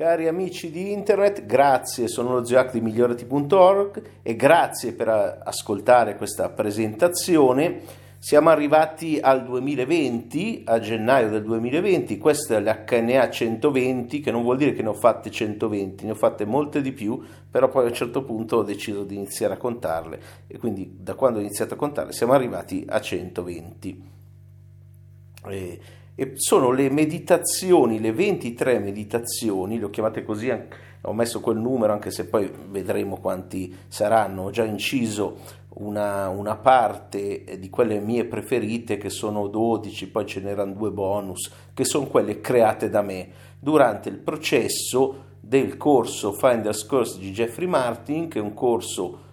Cari amici di internet, grazie, sono lo zio di migliorati.org e grazie per ascoltare questa presentazione. Siamo arrivati al 2020, a gennaio del 2020, questa è l'HNA 120, che non vuol dire che ne ho fatte 120, ne ho fatte molte di più, però poi a un certo punto ho deciso di iniziare a contarle e quindi da quando ho iniziato a contarle siamo arrivati a 120. E e sono le meditazioni, le 23 meditazioni, le ho chiamate così, ho messo quel numero anche se poi vedremo quanti saranno, ho già inciso una, una parte di quelle mie preferite che sono 12, poi ce n'erano due bonus, che sono quelle create da me. Durante il processo del corso Finder's Course di Jeffrey Martin, che è un corso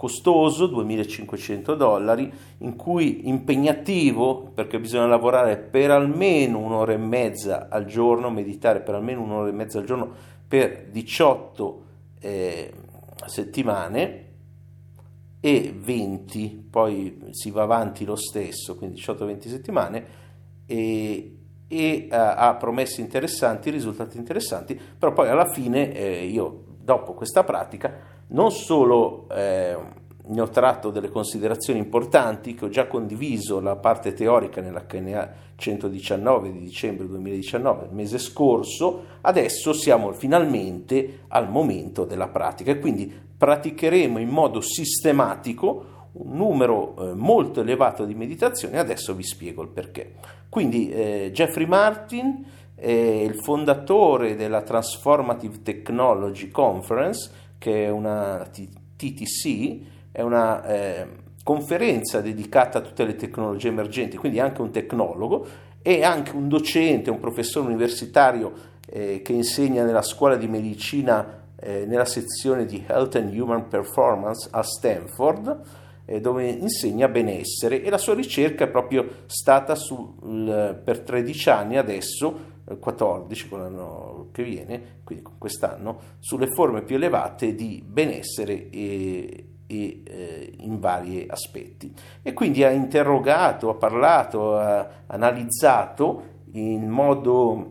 costoso, 2500 dollari, in cui impegnativo, perché bisogna lavorare per almeno un'ora e mezza al giorno, meditare per almeno un'ora e mezza al giorno per 18 eh, settimane e 20, poi si va avanti lo stesso, quindi 18-20 settimane, e, e uh, ha promesse interessanti, risultati interessanti, però poi alla fine eh, io dopo questa pratica non solo eh, ne ho tratto delle considerazioni importanti che ho già condiviso la parte teorica nella KNA 119 di dicembre 2019, il mese scorso, adesso siamo finalmente al momento della pratica e quindi praticheremo in modo sistematico un numero eh, molto elevato di meditazioni, adesso vi spiego il perché. Quindi eh, Jeffrey Martin è il fondatore della Transformative Technology Conference, che è una TTC, è una eh, conferenza dedicata a tutte le tecnologie emergenti, quindi anche un tecnologo e anche un docente, un professore universitario eh, che insegna nella scuola di medicina eh, nella sezione di Health and Human Performance a Stanford, eh, dove insegna benessere. E la sua ricerca è proprio stata sul, per 13 anni adesso 14, quell'anno che viene, quindi quest'anno, sulle forme più elevate di benessere e, e eh, in vari aspetti. E quindi ha interrogato, ha parlato, ha analizzato in modo,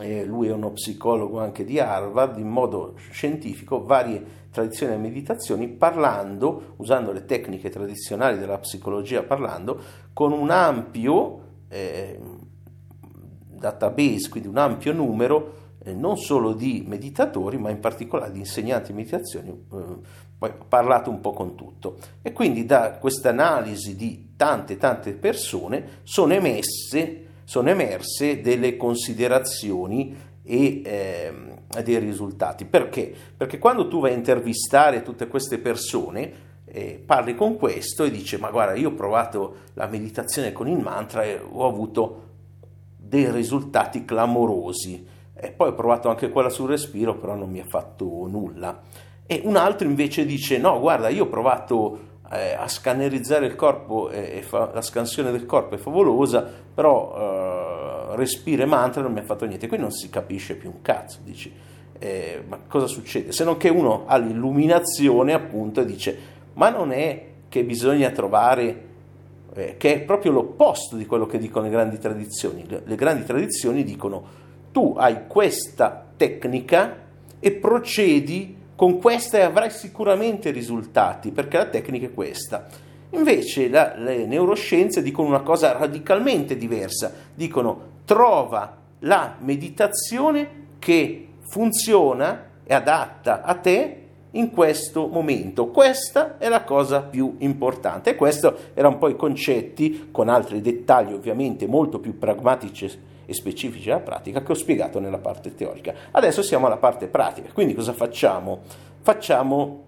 eh, lui è uno psicologo anche di Harvard, in modo scientifico varie tradizioni e meditazioni, parlando, usando le tecniche tradizionali della psicologia, parlando con un ampio eh, database, quindi un ampio numero eh, non solo di meditatori, ma in particolare di insegnanti di meditazione, eh, ho parlato un po' con tutto. E quindi da questa analisi di tante tante persone sono emesse, sono emerse delle considerazioni e eh, dei risultati. Perché? Perché quando tu vai a intervistare tutte queste persone, eh, parli con questo e dice ma guarda io ho provato la meditazione con il mantra e ho avuto dei risultati clamorosi. E poi ho provato anche quella sul respiro, però non mi ha fatto nulla. E un altro invece dice: No, guarda, io ho provato eh, a scannerizzare il corpo, e fa, la scansione del corpo è favolosa, però eh, respiro e mantra non mi ha fatto niente. Qui non si capisce più un cazzo. Dici, eh, ma cosa succede? Se non che uno ha l'illuminazione, appunto, e dice: Ma non è che bisogna trovare eh, che è proprio l'opposto di quello che dicono le grandi tradizioni. Le, le grandi tradizioni dicono tu hai questa tecnica e procedi con questa e avrai sicuramente risultati, perché la tecnica è questa. Invece la, le neuroscienze dicono una cosa radicalmente diversa, dicono trova la meditazione che funziona e adatta a te in questo momento. Questa è la cosa più importante e questi erano poi i concetti, con altri dettagli ovviamente molto più pragmatici e specifici della pratica, che ho spiegato nella parte teorica. Adesso siamo alla parte pratica, quindi cosa facciamo? Facciamo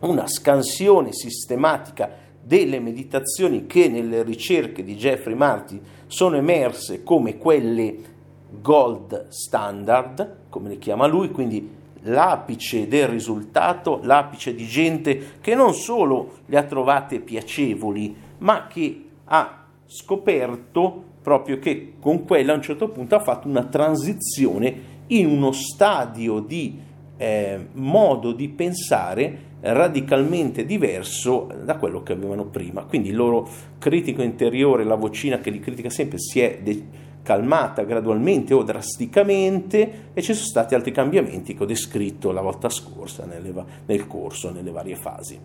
una scansione sistematica delle meditazioni che nelle ricerche di Jeffrey Martin sono emerse come quelle gold standard, come le chiama lui, quindi l'apice del risultato, l'apice di gente che non solo le ha trovate piacevoli, ma che ha scoperto proprio che con quella a un certo punto ha fatto una transizione in uno stadio di eh, modo di pensare radicalmente diverso da quello che avevano prima. Quindi il loro critico interiore, la vocina che li critica sempre, si è de- calmata gradualmente o drasticamente e ci sono stati altri cambiamenti che ho descritto la volta scorsa nelle, nel corso, nelle varie fasi.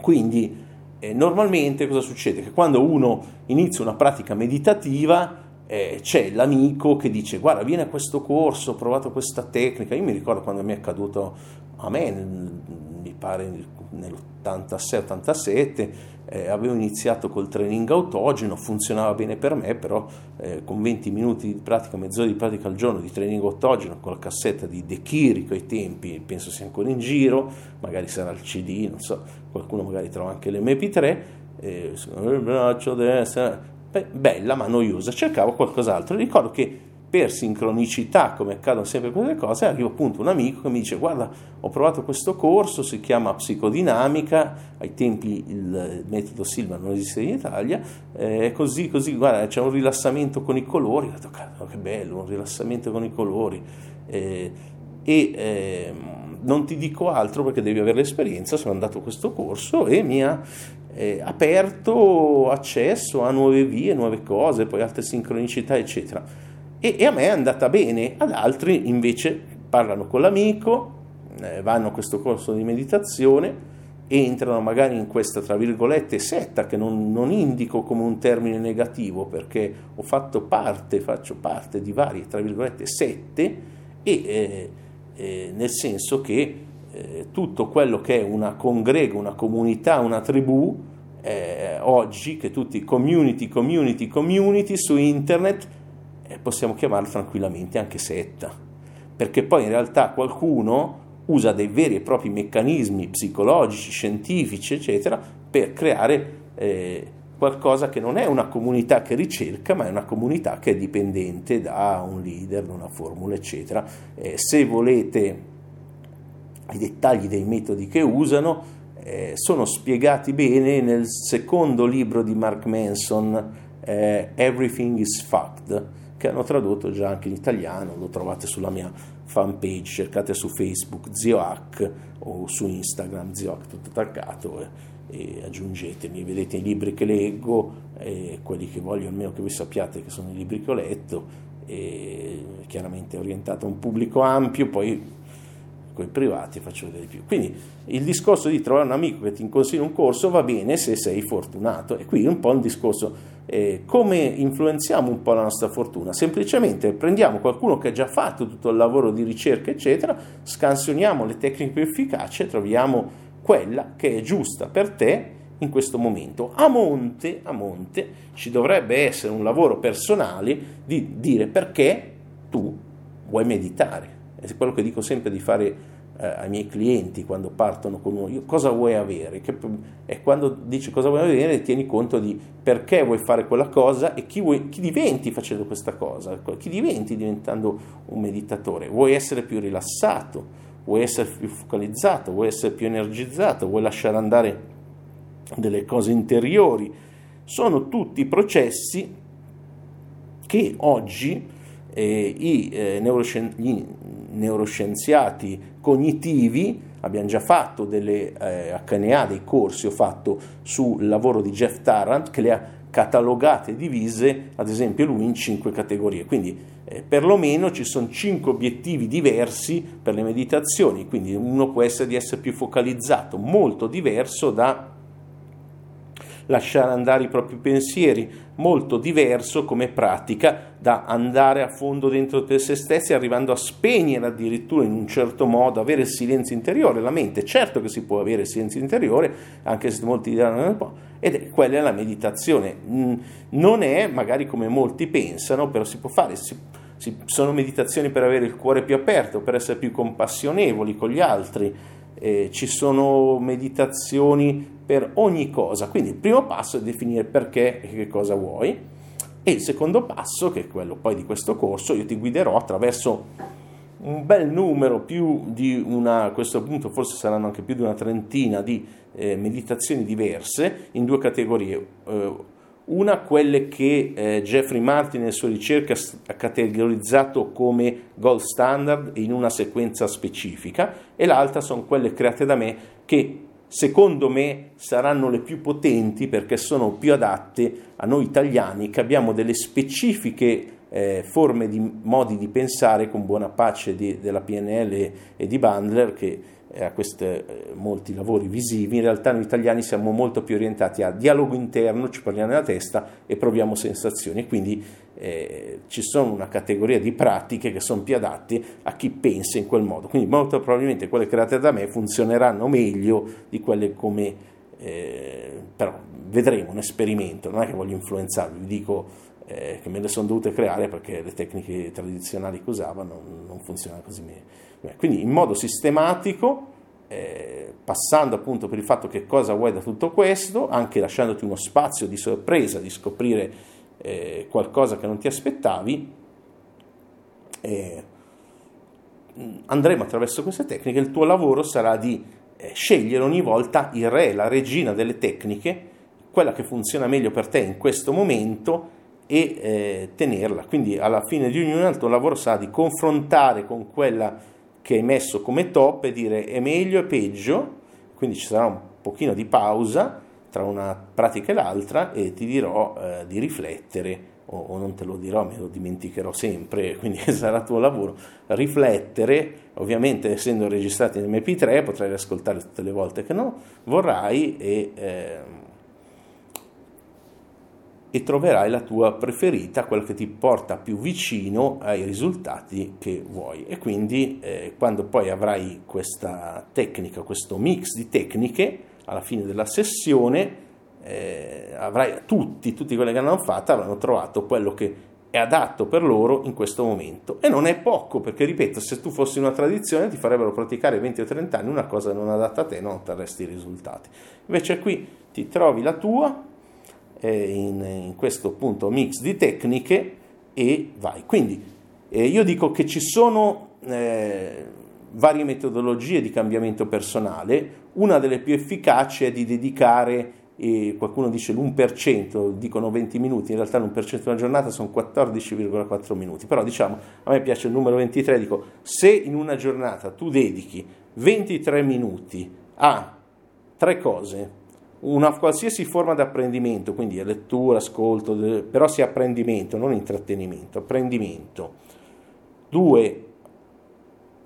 Quindi eh, normalmente cosa succede? Che quando uno inizia una pratica meditativa eh, c'è l'amico che dice guarda vieni a questo corso, ho provato questa tecnica, io mi ricordo quando mi è accaduto a me, mi pare nell'86-87, eh, avevo iniziato col training autogeno, funzionava bene per me, però eh, con 20 minuti di pratica, mezz'ora di pratica al giorno di training autogeno, con la cassetta di De Chirico ai tempi, penso sia ancora in giro, magari sarà il CD, non so, qualcuno magari trova anche l'MP3, eh, il braccio destro, Beh, bella ma noiosa, cercavo qualcos'altro. Ricordo che per sincronicità, come accadono sempre queste cose, arriva appunto un amico che mi dice guarda ho provato questo corso, si chiama psicodinamica, ai tempi il metodo Silva non esiste in Italia, è eh, così così, guarda c'è un rilassamento con i colori, ho detto che bello, un rilassamento con i colori eh, e eh, non ti dico altro perché devi avere l'esperienza, sono andato a questo corso e mi ha eh, aperto accesso a nuove vie, nuove cose, poi altre sincronicità, eccetera. E, e a me è andata bene, ad altri invece parlano con l'amico, eh, vanno a questo corso di meditazione, entrano magari in questa, tra virgolette, setta che non, non, indico come un termine negativo perché ho fatto parte, faccio parte di varie, tra virgolette, sette e eh, eh, nel senso che eh, tutto quello che è una congrega, una comunità, una tribù, eh, oggi che tutti community, community, community su internet, possiamo chiamarlo tranquillamente anche setta, perché poi in realtà qualcuno usa dei veri e propri meccanismi psicologici, scientifici, eccetera, per creare eh, qualcosa che non è una comunità che ricerca, ma è una comunità che è dipendente da un leader, da una formula, eccetera. Eh, se volete i dettagli dei metodi che usano eh, sono spiegati bene nel secondo libro di Mark Manson, eh, Everything is Fact, che hanno tradotto già anche in italiano, lo trovate sulla mia fanpage, cercate su Facebook Zioac o su Instagram Zioac tutto attaccato e, e aggiungetemi, vedete i libri che leggo e quelli che voglio almeno che voi sappiate che sono i libri che ho letto chiaramente orientato a un pubblico ampio, poi con i privati faccio vedere di più. Quindi il discorso di trovare un amico che ti consiglia un corso va bene se sei fortunato e qui un po' un discorso eh, come influenziamo un po' la nostra fortuna? Semplicemente prendiamo qualcuno che ha già fatto tutto il lavoro di ricerca eccetera, scansioniamo le tecniche più efficaci e troviamo quella che è giusta per te in questo momento. A monte, a monte ci dovrebbe essere un lavoro personale di dire perché tu vuoi meditare è quello che dico sempre di fare eh, ai miei clienti quando partono con uno, cosa vuoi avere? Che, e quando dici cosa vuoi avere tieni conto di perché vuoi fare quella cosa e chi, vuoi, chi diventi facendo questa cosa, chi diventi diventando un meditatore, vuoi essere più rilassato, vuoi essere più focalizzato, vuoi essere più energizzato, vuoi lasciare andare delle cose interiori, sono tutti processi che oggi eh, i eh, neuroscien- neuroscienziati cognitivi, abbiamo già fatto delle eh, HNA, dei corsi, ho fatto sul lavoro di Jeff Tarrant che le ha catalogate e divise, ad esempio lui, in cinque categorie. Quindi eh, perlomeno ci sono cinque obiettivi diversi per le meditazioni, quindi uno può essere di essere più focalizzato, molto diverso da lasciare andare i propri pensieri, molto diverso come pratica da andare a fondo dentro per se stessi, arrivando a spegnere addirittura in un certo modo, avere il silenzio interiore, la mente, certo che si può avere il silenzio interiore, anche se molti diranno un po', ed è quella è la meditazione. Mm, non è magari come molti pensano, però si può fare, si, sono meditazioni per avere il cuore più aperto, per essere più compassionevoli con gli altri, eh, ci sono meditazioni per ogni cosa. Quindi il primo passo è definire perché e che cosa vuoi e il secondo passo, che è quello poi di questo corso, io ti guiderò attraverso un bel numero, più di una, a questo punto forse saranno anche più di una trentina di eh, meditazioni diverse in due categorie. Eh, una, quelle che eh, Jeffrey Martin nelle sue ricerche ha categorizzato come gold standard in una sequenza specifica, e l'altra sono quelle create da me che secondo me saranno le più potenti perché sono più adatte a noi italiani che abbiamo delle specifiche eh, forme di modi di pensare con buona pace di, della PNL e di Bandler che a questi eh, molti lavori visivi, in realtà noi italiani siamo molto più orientati a dialogo interno, ci parliamo nella testa e proviamo sensazioni, quindi eh, ci sono una categoria di pratiche che sono più adatte a chi pensa in quel modo, quindi molto probabilmente quelle create da me funzioneranno meglio di quelle come, eh, però vedremo un esperimento, non è che voglio influenzarvi, vi dico eh, che me le sono dovute creare perché le tecniche tradizionali che usavano non, non funzionano così bene. Quindi in modo sistematico, eh, passando appunto per il fatto che cosa vuoi da tutto questo, anche lasciandoti uno spazio di sorpresa, di scoprire eh, qualcosa che non ti aspettavi, eh, andremo attraverso queste tecniche, il tuo lavoro sarà di eh, scegliere ogni volta il re, la regina delle tecniche, quella che funziona meglio per te in questo momento e eh, tenerla. Quindi alla fine di ognuna il tuo lavoro sarà di confrontare con quella che hai messo come top e dire è meglio e peggio, quindi ci sarà un pochino di pausa tra una pratica e l'altra e ti dirò eh, di riflettere o, o, non te lo dirò, me lo dimenticherò sempre, quindi sarà tuo lavoro, riflettere, ovviamente essendo registrati in MP3 potrai ascoltare tutte le volte che no, vorrai e... Eh, e troverai la tua preferita, quella che ti porta più vicino ai risultati che vuoi. E quindi eh, quando poi avrai questa tecnica, questo mix di tecniche, alla fine della sessione eh, avrai tutti, tutti quelli che hanno fatto avranno trovato quello che è adatto per loro in questo momento. E non è poco, perché ripeto, se tu fossi una tradizione ti farebbero praticare 20 o 30 anni una cosa non adatta a te, non otterresti i risultati. Invece qui ti trovi la tua, eh, in, in, questo punto mix di tecniche e vai. Quindi eh, io dico che ci sono eh, varie metodologie di cambiamento personale, una delle più efficaci è di dedicare qualcuno dice l'1%, dicono 20 minuti, in realtà l'1% di una giornata sono 14,4 minuti, però diciamo, a me piace il numero 23, dico, se in una giornata tu dedichi 23 minuti a tre cose, una qualsiasi forma di apprendimento, quindi lettura, ascolto, però sia apprendimento, non intrattenimento, apprendimento. Due,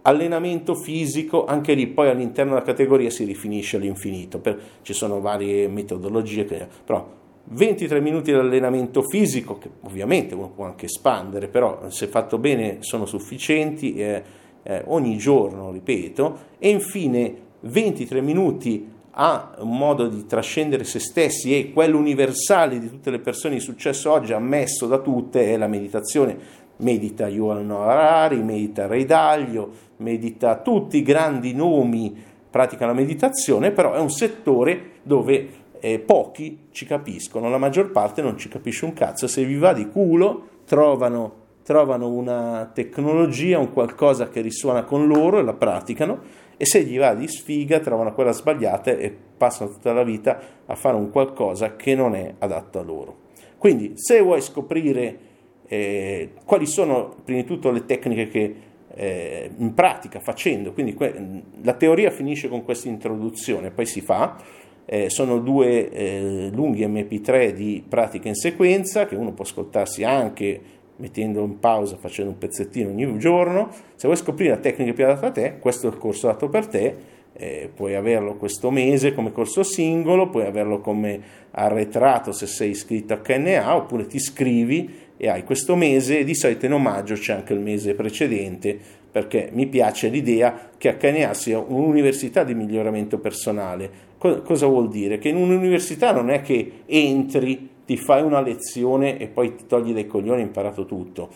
allenamento fisico, anche lì poi all'interno della categoria si rifinisce all'infinito, per, ci sono varie metodologie, che, però 23 minuti di allenamento fisico, che ovviamente uno può anche espandere, però se fatto bene sono sufficienti, eh, eh, ogni giorno, ripeto, e infine 23 minuti ha un modo di trascendere se stessi e quello universale di tutte le persone di successo oggi, ammesso da tutte, è la meditazione. Medita Yuval Harari, medita Ray Dalio, medita tutti i grandi nomi, praticano la meditazione, però è un settore dove eh, pochi ci capiscono, la maggior parte non ci capisce un cazzo. Se vi va di culo, trovano, trovano una tecnologia, un qualcosa che risuona con loro e la praticano e se gli va di sfiga trovano quella sbagliata e passano tutta la vita a fare un qualcosa che non è adatto a loro. Quindi se vuoi scoprire eh, quali sono prima di tutto le tecniche che eh, in pratica facendo, quindi que- la teoria finisce con questa introduzione, poi si fa, eh, sono due eh, lunghi MP3 di pratica in sequenza che uno può ascoltarsi anche mettendo in pausa, facendo un pezzettino ogni giorno. Se vuoi scoprire la tecnica più adatta a te, questo è il corso dato per te. Eh, puoi averlo questo mese come corso singolo, puoi averlo come arretrato se sei iscritto a KNA, oppure ti iscrivi e hai questo mese di solito in omaggio c'è anche il mese precedente perché mi piace l'idea che a KNA sia un'università di miglioramento personale. cosa vuol dire? Che in un'università non è che entri ti fai una lezione e poi ti togli dai coglioni hai imparato tutto.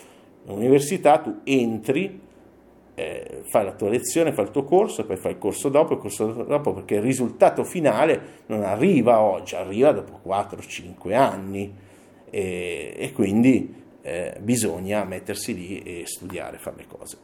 All'università tu entri, eh, fai la tua lezione, fai il tuo corso, poi fai il corso dopo, il corso dopo, perché il risultato finale non arriva oggi, arriva dopo 4-5 anni e, e quindi eh, bisogna mettersi lì e studiare, fare le cose.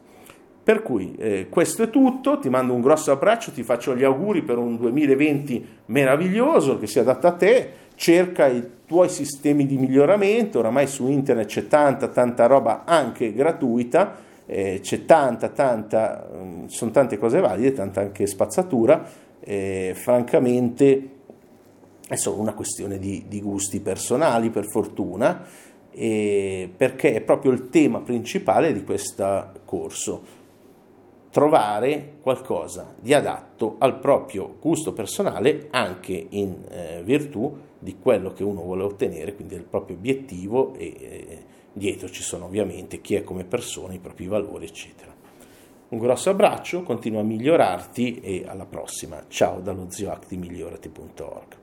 Per cui eh, questo è tutto, ti mando un grosso abbraccio, ti faccio gli auguri per un 2020 meraviglioso che sia adatto a te, cerca i tuoi sistemi di miglioramento, oramai su internet c'è tanta, tanta roba anche gratuita, eh, c'è tanta, tanta, um, sono tante cose valide, tanta anche spazzatura, eh, francamente è solo una questione di, di gusti personali, per fortuna, perché è proprio il tema principale di questo corso trovare qualcosa di adatto al proprio gusto personale anche in eh, virtù di quello che uno vuole ottenere, quindi del proprio obiettivo e eh, dietro ci sono ovviamente chi è come persona, i propri valori, eccetera. Un grosso abbraccio, continua a migliorarti e alla prossima. Ciao dallo zioactimigliorati.org.